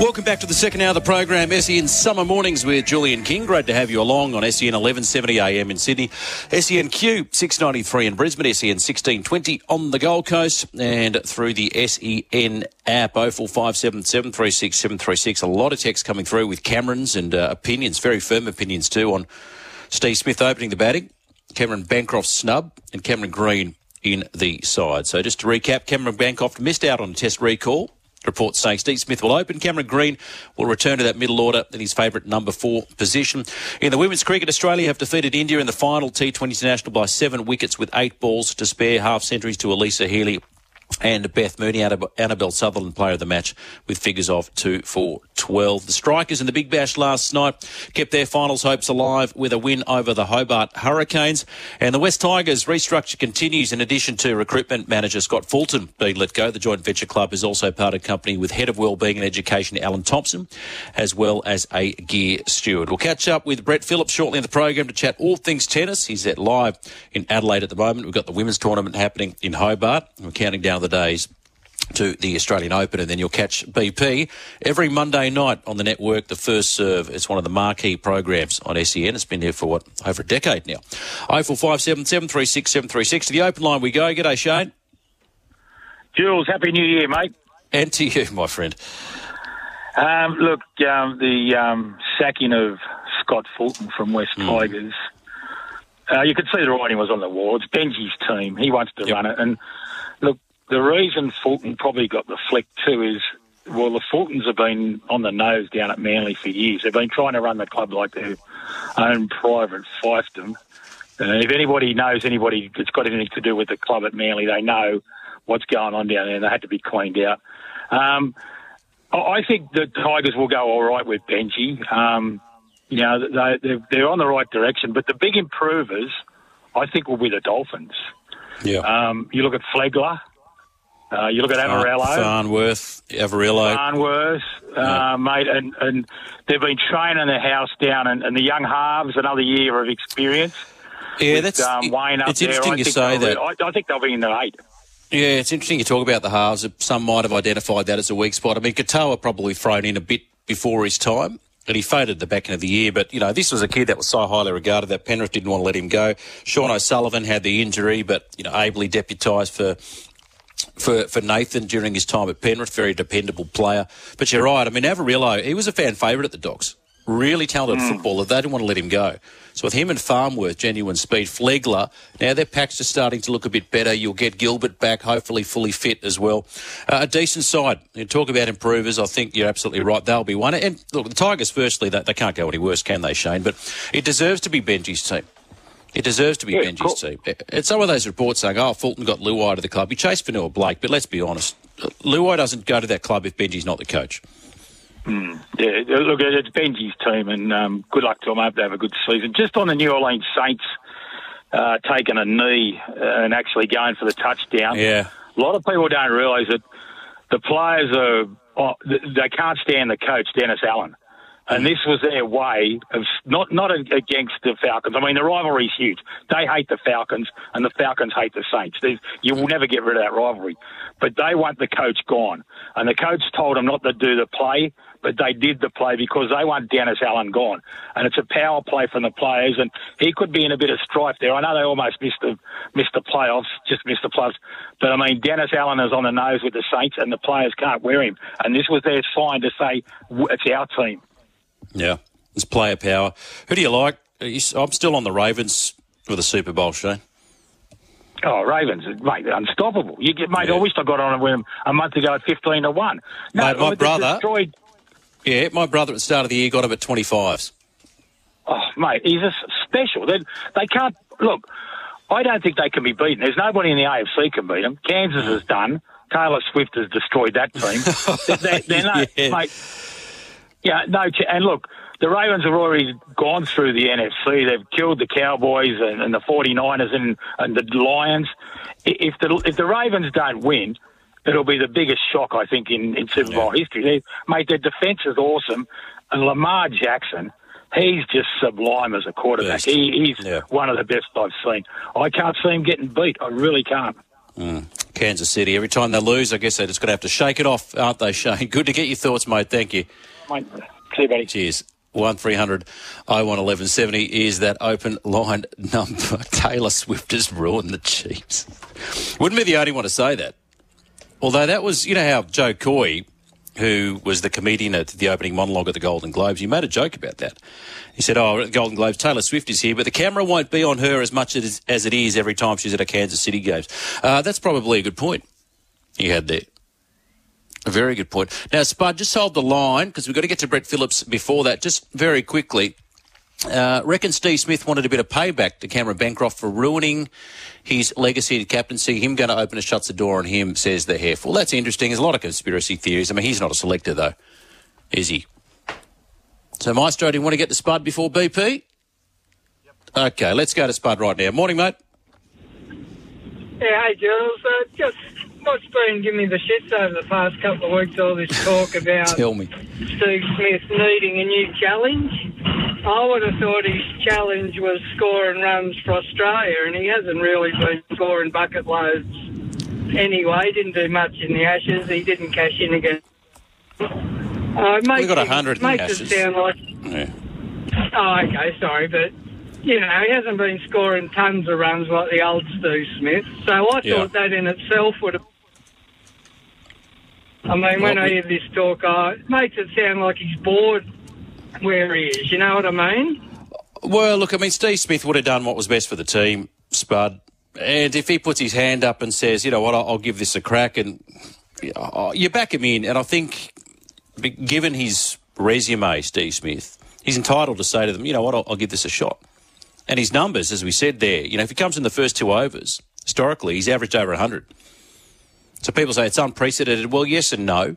Welcome back to the second hour of the program, SEN Summer Mornings with Julian King. Great to have you along on SEN 1170 AM in Sydney, SENQ 693 in Brisbane, SEN 1620 on the Gold Coast, and through the SEN app 0457 A lot of text coming through with Cameron's and uh, opinions, very firm opinions too, on Steve Smith opening the batting, Cameron Bancroft snub, and Cameron Green in the side. So just to recap, Cameron Bancroft missed out on a test recall Report saying Steve Smith will open. Cameron Green will return to that middle order in his favourite number four position. In the women's cricket, Australia have defeated India in the final T20 International by seven wickets with eight balls to spare. Half centuries to Alyssa Healy and Beth Mooney, Annabelle Sutherland, player of the match, with figures of 2 4 12. The Strikers in the Big Bash last night kept their finals hopes alive with a win over the Hobart Hurricanes. And the West Tigers restructure continues in addition to recruitment manager Scott Fulton being let go. The joint venture club is also parted company with Head of Wellbeing and Education Alan Thompson, as well as a gear steward. We'll catch up with Brett Phillips shortly in the program to chat all things tennis. He's at live in Adelaide at the moment. We've got the women's tournament happening in Hobart. We're counting down the days to the Australian Open, and then you'll catch BP every Monday night on the network. The first serve. It's one of the marquee programs on SEN. It's been here for what over a decade now. Oh four five seven seven three six seven three six. To the open line we go. G'day, Shane. Jules, happy New Year, mate. And to you, my friend. Um, look, um, the um, sacking of Scott Fulton from West mm. Tigers. Uh, you could see the writing was on the wall. It's Benji's team. He wants to yep. run it, and look, the reason Fulton probably got the flick too is well, the Fultons have been on the nose down at Manly for years. They've been trying to run the club like their own private fiefdom. Uh, if anybody knows anybody that's got anything to do with the club at Manly, they know what's going on down there, they had to be cleaned out. Um, I think the Tigers will go all right with Benji. Um, you know, they, they're, on the right direction, but the big improvers, I think, will be the Dolphins. Yeah. Um, you look at Flegler. Uh, you look at Averillo, Farnworth, Averillo, Farnworth, uh, yeah. mate, and, and they've been training their house down, and, and the young halves another year of experience. Yeah, with, that's um, Wayne up it's interesting you say that. I, I, think they'll be in the eight. Yeah, it's interesting you talk about the halves. Some might have identified that as a weak spot. I mean, Katoa probably thrown in a bit before his time. And he faded the back end of the year, but you know this was a kid that was so highly regarded that Penrith didn't want to let him go. Sean O'Sullivan had the injury, but you know ably deputised for for, for Nathan during his time at Penrith, very dependable player. But you're right. I mean, Averillo, he was a fan favourite at the Dogs. Really talented mm. footballer. They didn't want to let him go. So with him and Farnworth, genuine speed, Flegler, now their packs are starting to look a bit better. You'll get Gilbert back, hopefully fully fit as well. Uh, a decent side. You talk about improvers. I think you're absolutely right. They'll be one. And look, the Tigers, firstly, they, they can't go any worse, can they, Shane? But it deserves to be Benji's team. It deserves to be yeah, Benji's team. It's some of those reports saying, oh, Fulton got Luai to the club. He chased Fonua Blake, but let's be honest. Luai doesn't go to that club if Benji's not the coach. Mm, yeah, look, it's Benji's team, and um, good luck to them. I hope they have a good season. Just on the New Orleans Saints uh, taking a knee uh, and actually going for the touchdown. Yeah. A lot of people don't realise that the players are, oh, they can't stand the coach, Dennis Allen. And this was their way of not not against the Falcons. I mean, the rivalry is huge. They hate the Falcons, and the Falcons hate the Saints. There's, you will never get rid of that rivalry. But they want the coach gone, and the coach told them not to do the play, but they did the play because they want Dennis Allen gone. And it's a power play from the players, and he could be in a bit of strife there. I know they almost missed the missed the playoffs, just missed the playoffs. But I mean, Dennis Allen is on the nose with the Saints, and the players can't wear him. And this was their sign to say it's our team. Yeah, it's player power. Who do you like? I'm still on the Ravens for the Super Bowl, Shane. Oh, Ravens, mate, unstoppable. You get, mate. Yeah. I wish I got on with them a month ago at fifteen to one. No, mate, my brother. Destroyed... Yeah, my brother at the start of the year got him at twenty fives. Oh, mate, he's a special. They they can't look. I don't think they can be beaten. There's nobody in the AFC can beat them. Kansas has done. Taylor Swift has destroyed that team. they're, they're no, yeah. mate. Yeah, no, and look, the Ravens have already gone through the NFC. They've killed the Cowboys and, and the 49ers and, and the Lions. If the if the Ravens don't win, it'll be the biggest shock I think in, in Super Bowl yeah. history. They, mate, their defense is awesome, and Lamar Jackson. He's just sublime as a quarterback. He, he's yeah. one of the best I've seen. I can't see him getting beat. I really can't. Mm. Kansas City. Every time they lose, I guess they're just going to have to shake it off, aren't they, Shane? Good to get your thoughts, mate. Thank you. Mate, see you, buddy. Cheers. 1300 01 1170 is that open line number. Taylor Swift has ruined the Chiefs. Wouldn't be the only one to say that. Although that was, you know how Jo Koy, who was the comedian at the opening monologue at the Golden Globes, he made a joke about that. He said, Oh, at the Golden Globes, Taylor Swift is here, but the camera won't be on her as much as, as it is every time she's at a Kansas City games. Uh, that's probably a good point he had there. A very good point. Now, Spud, just hold the line because we've got to get to Brett Phillips before that. Just very quickly, uh, reckon Steve Smith wanted a bit of payback to Cameron Bancroft for ruining his legacy to captaincy. Him going to open and shuts the door on him, says the hair. Well, that's interesting. There's a lot of conspiracy theories. I mean, he's not a selector, though, is he? So, Maestro, do you want to get to Spud before BP? Yep. Okay, let's go to Spud right now. Morning, mate. Yeah, hey, Jules. Uh, just what's been giving me the shits over the past couple of weeks, all this talk about Tell me. Steve Smith needing a new challenge. I would have thought his challenge was scoring runs for Australia, and he hasn't really been scoring bucket loads anyway. He didn't do much in the Ashes. He didn't cash in again. Uh, it We got a 100 in the makes Ashes. it sound like Yeah. Oh, okay, sorry, but you know he hasn't been scoring tons of runs like the old Steve Smith. So I Yeah. thought that in itself would have. I mean, when Well, I hear this talk, uh, it makes it sound like he's bored where he is. You know what I mean? Well, look, I mean, Steve Smith would have done what was best for the team, Spud. And if he puts his hand up and says, you know what, I'll, give this a crack, and uh, you back him in. And I think, given his resume, Steve Smith, he's entitled to say to them, you know what, I'll give this a shot. And his numbers, as we said there, you know, if he comes in the first two overs, historically, he's averaged over 100. So people say it's unprecedented. Well, yes and no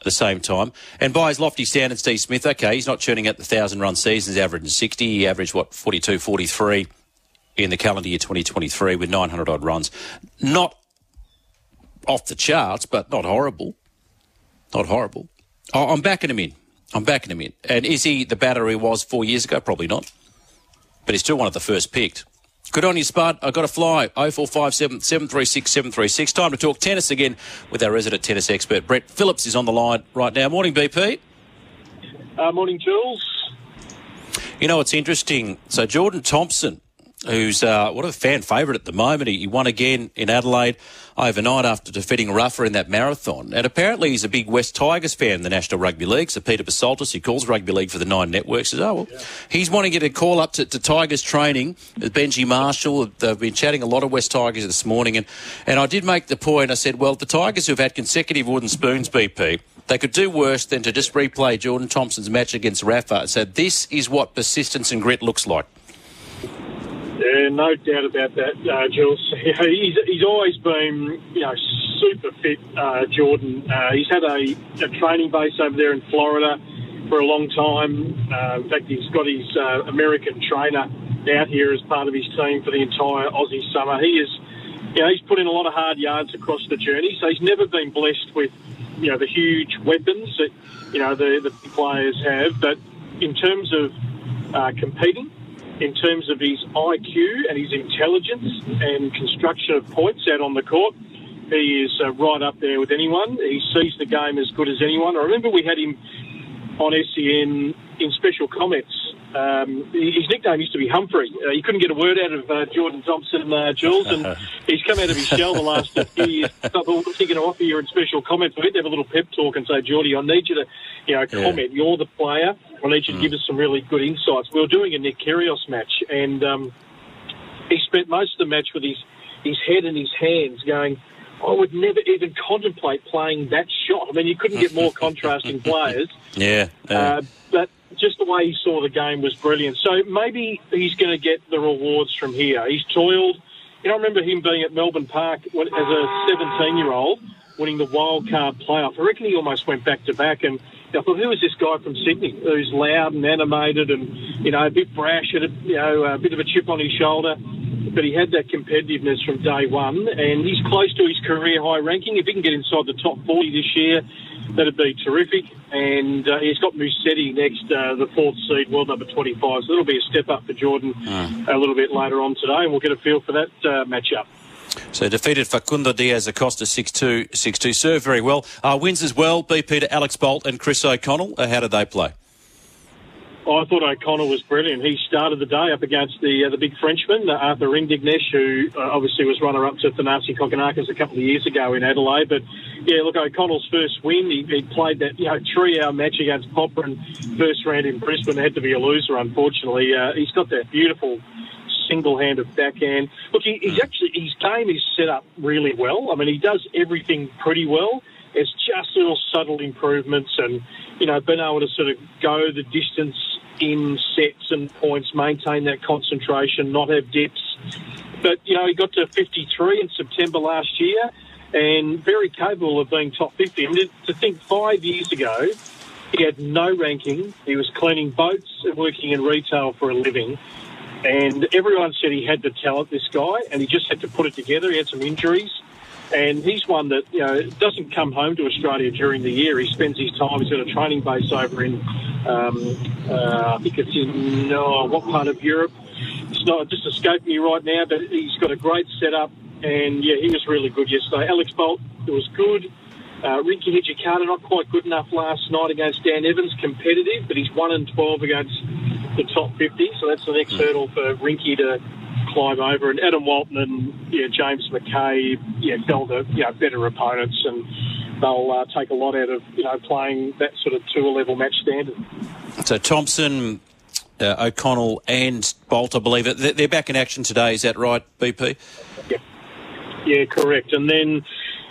at the same time. And by his lofty standards, Steve Smith, okay, he's not churning out the 1,000 run seasons, averaging 60. He averaged, what, 42, 43 in the calendar year 2023 with 900 odd runs. Not off the charts, but not horrible. Not horrible. I'm backing him in. I'm backing him in. And is he the batter he was four years ago? Probably not. But he's still one of the first picked. Good on you, Spud. I've got to fly. 0457 736 736. Time to talk tennis again with our resident tennis expert, Brett Phillips, is on the line right now. Morning, BP. Uh, morning, Jules. You know, it's interesting. So, Jordan Thompson, who's uh, what a fan favourite at the moment, he, he won again in Adelaide overnight after defeating Rafa in that marathon. And apparently, he's a big West Tigers fan in the National Rugby League. So, Peter Psaltis, who calls rugby league for the Nine Networks, says, Oh, well, he's wanting to get a call up to, to Tigers training with Benji Marshall. They've been chatting a lot of West Tigers this morning. And, and I did make the point, I said, Well, the Tigers who've had consecutive wooden spoons, BP, they could do worse than to just replay Jordan Thompson's match against Rafa. So this is what persistence and grit looks like. Yeah, no doubt about that, uh, Jules. He's, he's always been, you know, super fit, uh, Jordan. Uh, he's had a, a training base over there in Florida for a long time. Uh, in fact, he's got his uh, American trainer out here as part of his team for the entire Aussie summer. He is, you know, he's put in a lot of hard yards across the journey, so he's never been blessed with, you know, the huge weapons that, you know, the, the players have. But in terms of uh, competing, in terms of his IQ and his intelligence and construction of points out on the court. He is uh, right up there with anyone. He sees the game as good as anyone. I remember we had him on SEN in special comments. Um, his nickname used to be Humphrey. Uh, he couldn't get a word out of uh, Jordan Thompson, uh, Jules, and he's come out of his shell the last few years. So I thought, what's he going to offer you in special comments? We had to have a little pep talk and say, Geordie, I need you to, you know, comment. You're the player. I need you to give us some really good insights. We were doing a Nick Kyrgios match, and um, he spent most of the match with his, his head in his hands going, I would never even contemplate playing that shot. I mean, you couldn't get more contrasting players. Yeah. Uh, but just the way he saw the game was brilliant. So maybe he's going to get the rewards from here. He's toiled. You know, I remember him being at Melbourne Park as a 17 year old, winning the wild card playoff. I reckon he almost went back to back. And I thought, who is this guy from Sydney who's loud and animated and, you know, a bit brash, and a, you know, a bit of a chip on his shoulder? But he had that competitiveness from day one, and he's close to his career high ranking. If he can get inside the top 40 this year, that'd be terrific. And uh, he's got Musetti next, uh, the fourth seed, world number 25. So it'll be a step up for Jordan a little bit later on today, and we'll get a feel for that uh, matchup. So defeated Facundo Diaz Acosta 6-2, 6-2. Served very well. Uh, wins as well, BP to Alex Bolt and Chris O'Connell. Uh, how did they play? I thought O'Connell was brilliant. He started the day up against the uh, the big Frenchman, uh, Arthur Rinderknech, who uh, obviously was runner-up to Thanasi Kokkinakis a couple of years ago in Adelaide. But, yeah, look, O'Connell's first win, he, he played that you know three-hour match against Popper first round in Brisbane. Had to be a loser, unfortunately. Uh, he's got that beautiful single-handed backhand. Look, he, he's actually his game is set up really well. I mean, he does everything pretty well. It's just little subtle improvements, and you know, being able to sort of go the distance in sets and points, maintain that concentration, not have dips. But you know, he got to 53 in September last year, and very capable of being top 50. I mean, to think five years ago. He had no ranking. He was cleaning boats and working in retail for a living. And everyone said he had the talent, this guy, and he just had to put it together. He had some injuries. And he's one that, you know, doesn't come home to Australia during the year. He spends his time, he's got a training base over in, um, uh, I think it's in, oh, what part of Europe? It's not just escaping me right now, but he's got a great setup. And yeah, he was really good yesterday. Alex Bolt was good. Uh, Rinky Hijikata not quite good enough last night against Dan Evans, competitive, but he's 1 and 12 against the top 50, so that's the next hurdle for Rinky to climb over. And Adam Walton and yeah, James McKay, yeah, fell to you know, better opponents, and they'll uh, take a lot out of you know playing that sort of tour level match standard. So Thompson, uh, O'Connell, and Bolt, I believe it. They're back in action today. Is that right, BP? Yeah, yeah, correct. And then.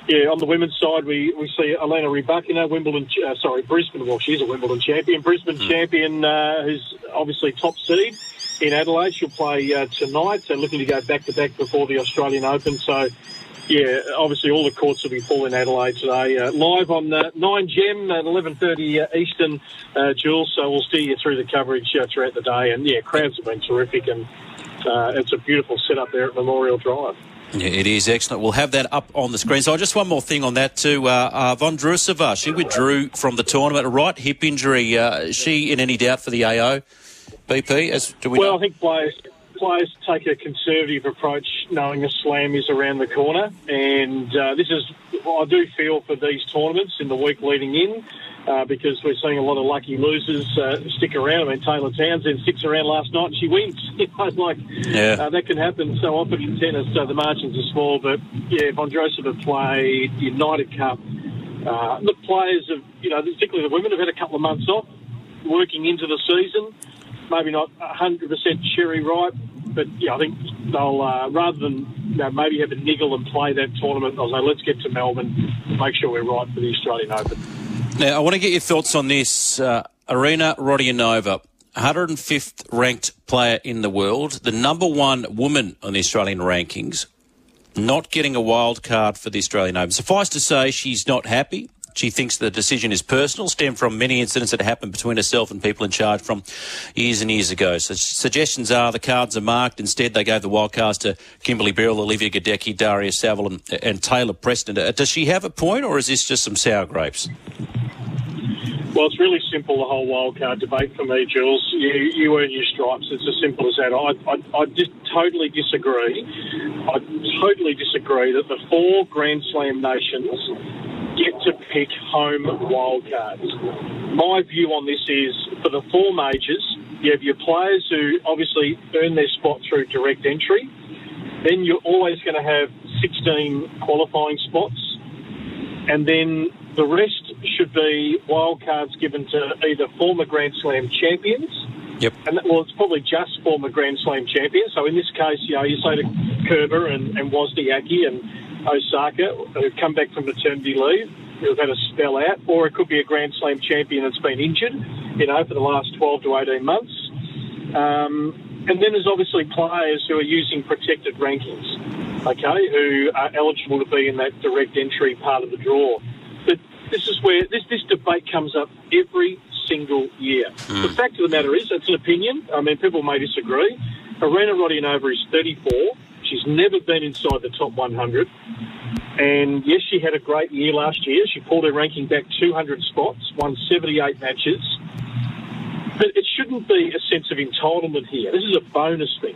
Yeah, on the women's side, we, we see Elena Rybakina, Wimbledon, uh, sorry, Brisbane. Well, she's a Wimbledon champion. Brisbane mm. champion, uh, who's obviously top seed in Adelaide. She'll play uh, tonight. So looking to go back to back before the Australian Open. So, yeah, obviously all the courts will be full in Adelaide today. Uh, live on uh, 9gem at 11.30 uh, Eastern, uh, Jules. So we'll steer you through the coverage uh, throughout the day. And, yeah, crowds have been terrific. And uh, it's a beautiful setup there at Memorial Drive. Yeah, it is excellent. We'll have that up on the screen. So, just one more thing on that too. Uh, uh, Vondrousova, she withdrew from the tournament. Right hip injury. Uh, is she in any doubt for the AO? BP, as do we? Well, know? I think players players take a conservative approach, knowing a slam is around the corner, and uh, this is I do feel for these tournaments in the week leading in. Uh, because we're seeing a lot of lucky losers uh, stick around. I mean, Taylor Townsend sticks around last night and she wins. You know, like yeah. uh, that can happen so often in tennis. So the margins are small, but yeah, Vondrousova played the United Cup. Uh, the players have, you know, particularly the women, have had a couple of months off, working into the season. Maybe not 100% cherry ripe, but yeah, I think they'll uh, rather than you know, maybe have a niggle and play that tournament, they'll say let's get to Melbourne, make sure we're right for the Australian Open. Now, I want to get your thoughts on this. Uh, Arina Rodionova, 105th ranked player in the world, the number one woman on the Australian rankings, not getting a wild card for the Australian Open. Suffice to say, she's not happy. She thinks the decision is personal, stemmed from many incidents that happened between herself and people in charge from years and years ago. So suggestions are the cards are marked. Instead, they gave the wild cards to Kimberly Birrell, Olivia Gadecki, Daria Saville, and, and Taylor Preston. Uh, does she have a point, or is this just some sour grapes? Well, it's really simple, the whole wildcard debate for me, Jules. You, you earn your stripes. It's as simple as that. I, I, I just totally disagree. I totally disagree that the four Grand Slam nations get to pick home wildcards. My view on this is for the four majors, you have your players who obviously earn their spot through direct entry. Then you're always going to have 16 qualifying spots. And then the rest should be wildcards given to either former Grand Slam champions. Yep. And well, it's probably just former Grand Slam champions. So in this case, you know, you say to Kerber and, and Wozniacki and Osaka, who've come back from maternity leave, who've had a spell out, or it could be a Grand Slam champion that's been injured, you know, for the last 12 to 18 months. Um, and then there's obviously players who are using protected rankings, okay, who are eligible to be in that direct entry part of the draw But this is where this, this debate comes up every single year. Mm. The fact of the matter is, it's an opinion. I mean, people may disagree. Arina Rodionova is 34. She's never been inside the top 100. And yes, she had a great year last year. She pulled her ranking back 200 spots, won 78 matches. But it shouldn't be a sense of entitlement here. This is a bonus thing.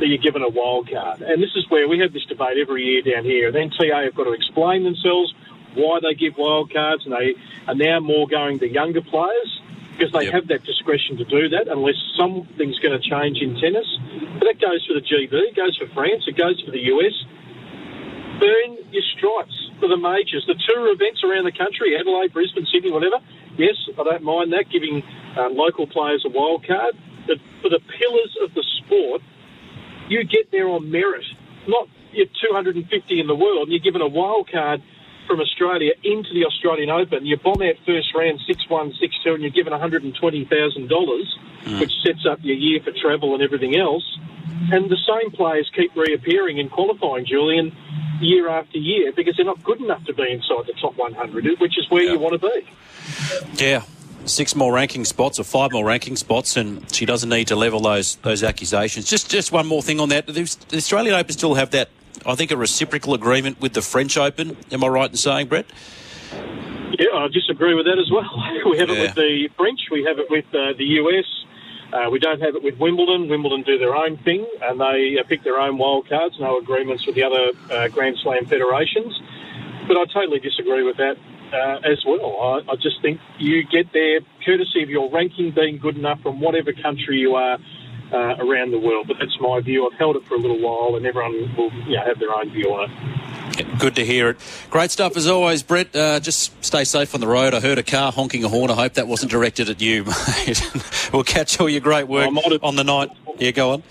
that you're given a wild card. And this is where we have this debate every year down here. And then TA have got to explain themselves why they give wild cards, and they are now more going to younger players because they Yep. have that discretion to do that unless something's going to change in tennis. But that goes for the GB, it goes for France, it goes for the US. Burn your stripes for the majors, the tour events around the country, Adelaide, Brisbane, Sydney, whatever. Yes, I don't mind that, giving um, local players a wild card. But for the pillars of the sport, you get there on merit, not you're 250 in the world, and you're given a wild card from Australia into the Australian Open. You bomb out first round 6-1, 6-2, and you're given $120,000, hmm. which sets up your year for travel and everything else. And the same players keep reappearing in qualifying, Julian, year after year, because they're not good enough to be inside the top 100, which is where Yeah. you want to be. Yeah. Six more ranking spots or five more ranking spots, and she doesn't need to level those those accusations. Just just one more thing on that. The Australian Open still have that, I think, a reciprocal agreement with the French Open. Am I right in saying, Brett? Yeah, I disagree with that as well. We have it with the French, we have it with uh, the US. Uh, we don't have it with Wimbledon. Wimbledon do their own thing and they uh, pick their own wild cards, no agreements with the other uh, Grand Slam federations. But I totally disagree with that uh, as well. I, I just think you get there courtesy of your ranking being good enough from whatever country you are uh, around the world. But that's my view. I've held it for a little while and everyone will you know, have their own view on it. Good to hear it. Great stuff as always, Brett. Uh, just stay safe on the road. I heard a car honking a horn. I hope that wasn't directed at you, mate. we'll catch all your great work I might have- on the night. Yeah, go on.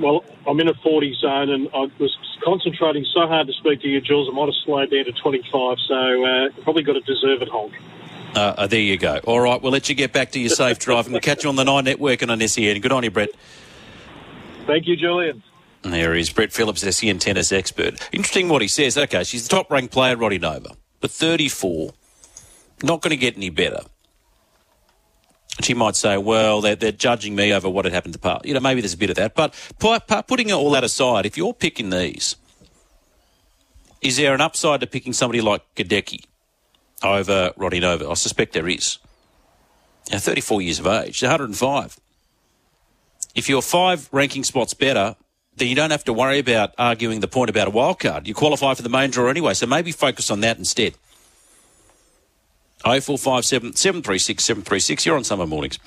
Well, I'm in a 40 zone and I was concentrating so hard to speak to you, Jules. I might have slowed down to 25, so uh, probably got a deserved honk. Uh, uh, there you go. All right, we'll let you get back to your safe driving. We'll catch you on the Nine Network and on SEN. Good on you, Brett. Thank you, Julian. And There he is, Brett Phillips, SEN tennis expert. Interesting what he says. Okay, she's the top ranked player, Rodionova, but 34. Not going to get any better. She might say, well, they're, they're judging me over what had happened to Par. You know, maybe there's a bit of that. But pu- pu- putting all that aside, if you're picking these, is there an upside to picking somebody like Gadecki over Rodionova? I suspect there is. Now, 34 years of age, 105. If you're five ranking spots better, then you don't have to worry about arguing the point about a wild card. You qualify for the main draw anyway, so maybe focus on that instead. 0457 736 736. You're on summer mornings.